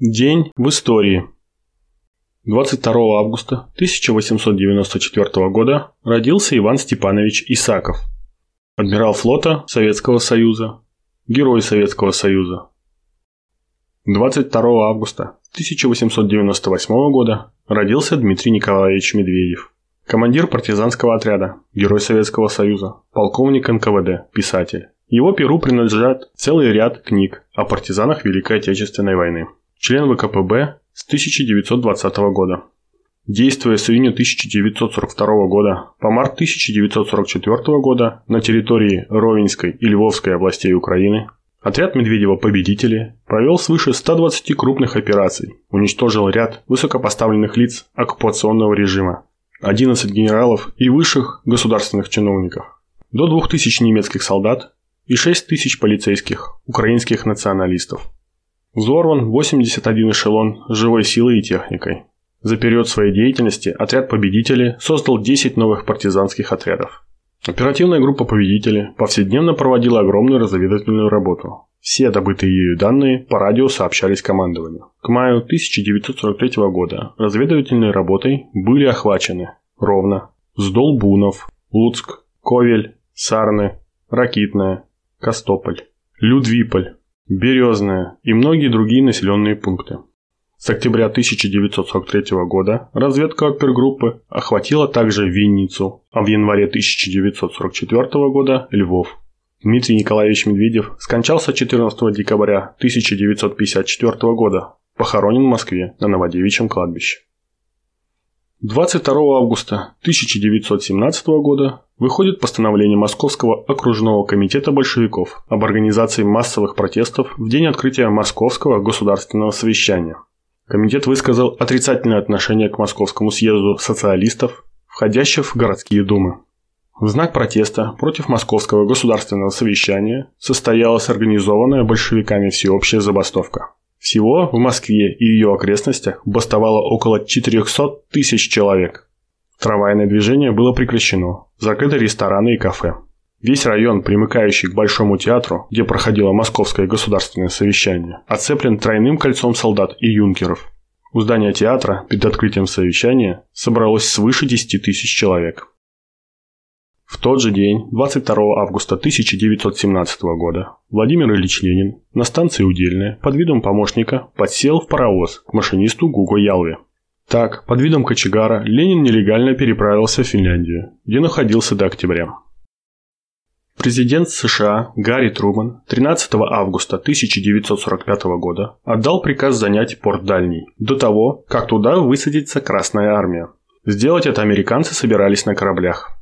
День в истории. 22 августа 1894 года родился Иван Степанович Исаков, адмирал флота Советского Союза, герой Советского Союза. 22 августа 1898 года родился Дмитрий Николаевич Медведев, командир партизанского отряда, герой Советского Союза, полковник НКВД, писатель. Его перу принадлежат целый ряд книг о партизанах Великой Отечественной войны член ВКПБ с 1920 года. Действуя с июня 1942 года по март 1944 года на территории Ровенской и Львовской областей Украины, отряд Медведева-победители провел свыше 120 крупных операций, уничтожил ряд высокопоставленных лиц оккупационного режима, 11 генералов и высших государственных чиновников, до 2000 немецких солдат и 6000 полицейских украинских националистов – Взорван 81 эшелон живой силой и техникой. За период своей деятельности отряд «Победители» создал 10 новых партизанских отрядов. Оперативная группа «Победители» повседневно проводила огромную разведывательную работу. Все добытые ею данные по радио сообщались командованию. К маю 1943 года разведывательной работой были охвачены Ровно, Сдолбунов, Луцк, Ковель, Сарны, Ракитная, Костополь, Людвиполь, Березная и многие другие населенные пункты. С октября 1943 года разведка опергруппы охватила также Винницу, а в январе 1944 года – Львов. Дмитрий Николаевич Медведев скончался 14 декабря 1954 года, похоронен в Москве на Новодевичьем кладбище. 22 августа 1917 года выходит постановление Московского окружного комитета большевиков об организации массовых протестов в день открытия Московского государственного совещания. Комитет высказал отрицательное отношение к Московскому съезду социалистов, входящих в городские думы. В знак протеста против Московского государственного совещания состоялась организованная большевиками всеобщая забастовка. Всего в Москве и ее окрестностях бастовало около 400 тысяч человек. Трамвайное движение было прекращено, закрыты рестораны и кафе. Весь район, примыкающий к Большому театру, где проходило Московское государственное совещание, оцеплен тройным кольцом солдат и юнкеров. У здания театра перед открытием совещания собралось свыше 10 тысяч человек. В тот же день, 22 августа 1917 года, Владимир Ильич Ленин на станции Удельная под видом помощника подсел в паровоз к машинисту Гуго Ялве. Так, под видом кочегара, Ленин нелегально переправился в Финляндию, где находился до октября. Президент США Гарри Труман 13 августа 1945 года отдал приказ занять порт Дальний, до того, как туда высадится Красная Армия. Сделать это американцы собирались на кораблях.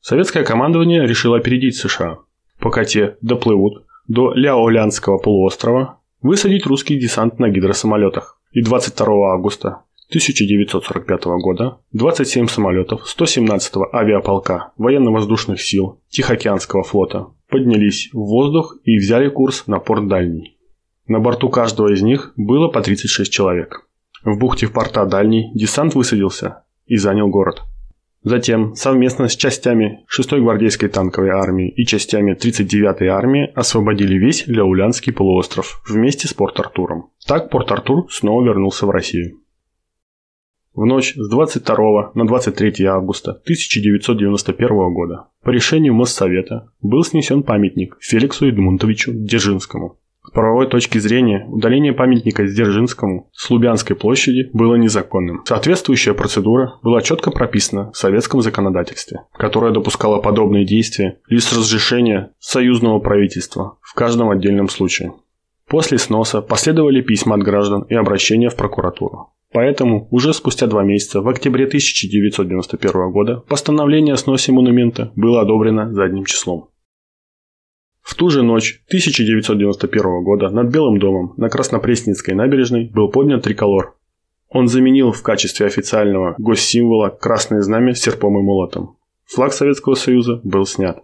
Советское командование решило опередить США. Пока те доплывут до Ляолянского полуострова, высадить русский десант на гидросамолетах. И 22 августа 1945 года 27 самолетов 117-го авиаполка военно-воздушных сил Тихоокеанского флота поднялись в воздух и взяли курс на порт Дальний. На борту каждого из них было по 36 человек. В бухте в порта Дальний десант высадился и занял город. Затем совместно с частями 6-й гвардейской танковой армии и частями 39-й армии освободили весь Ляулянский полуостров вместе с Порт-Артуром. Так Порт-Артур снова вернулся в Россию. В ночь с 22 на 23 августа 1991 года по решению Моссовета был снесен памятник Феликсу Эдмунтовичу Дзержинскому. С правовой точки зрения удаление памятника Дзержинскому с Лубянской площади было незаконным. Соответствующая процедура была четко прописана в советском законодательстве, которое допускало подобные действия лишь с разрешения союзного правительства в каждом отдельном случае. После сноса последовали письма от граждан и обращения в прокуратуру. Поэтому уже спустя два месяца, в октябре 1991 года, постановление о сносе монумента было одобрено задним числом. В ту же ночь 1991 года над Белым домом на Краснопресненской набережной был поднят триколор. Он заменил в качестве официального госсимвола красное знамя с серпом и молотом. Флаг Советского Союза был снят.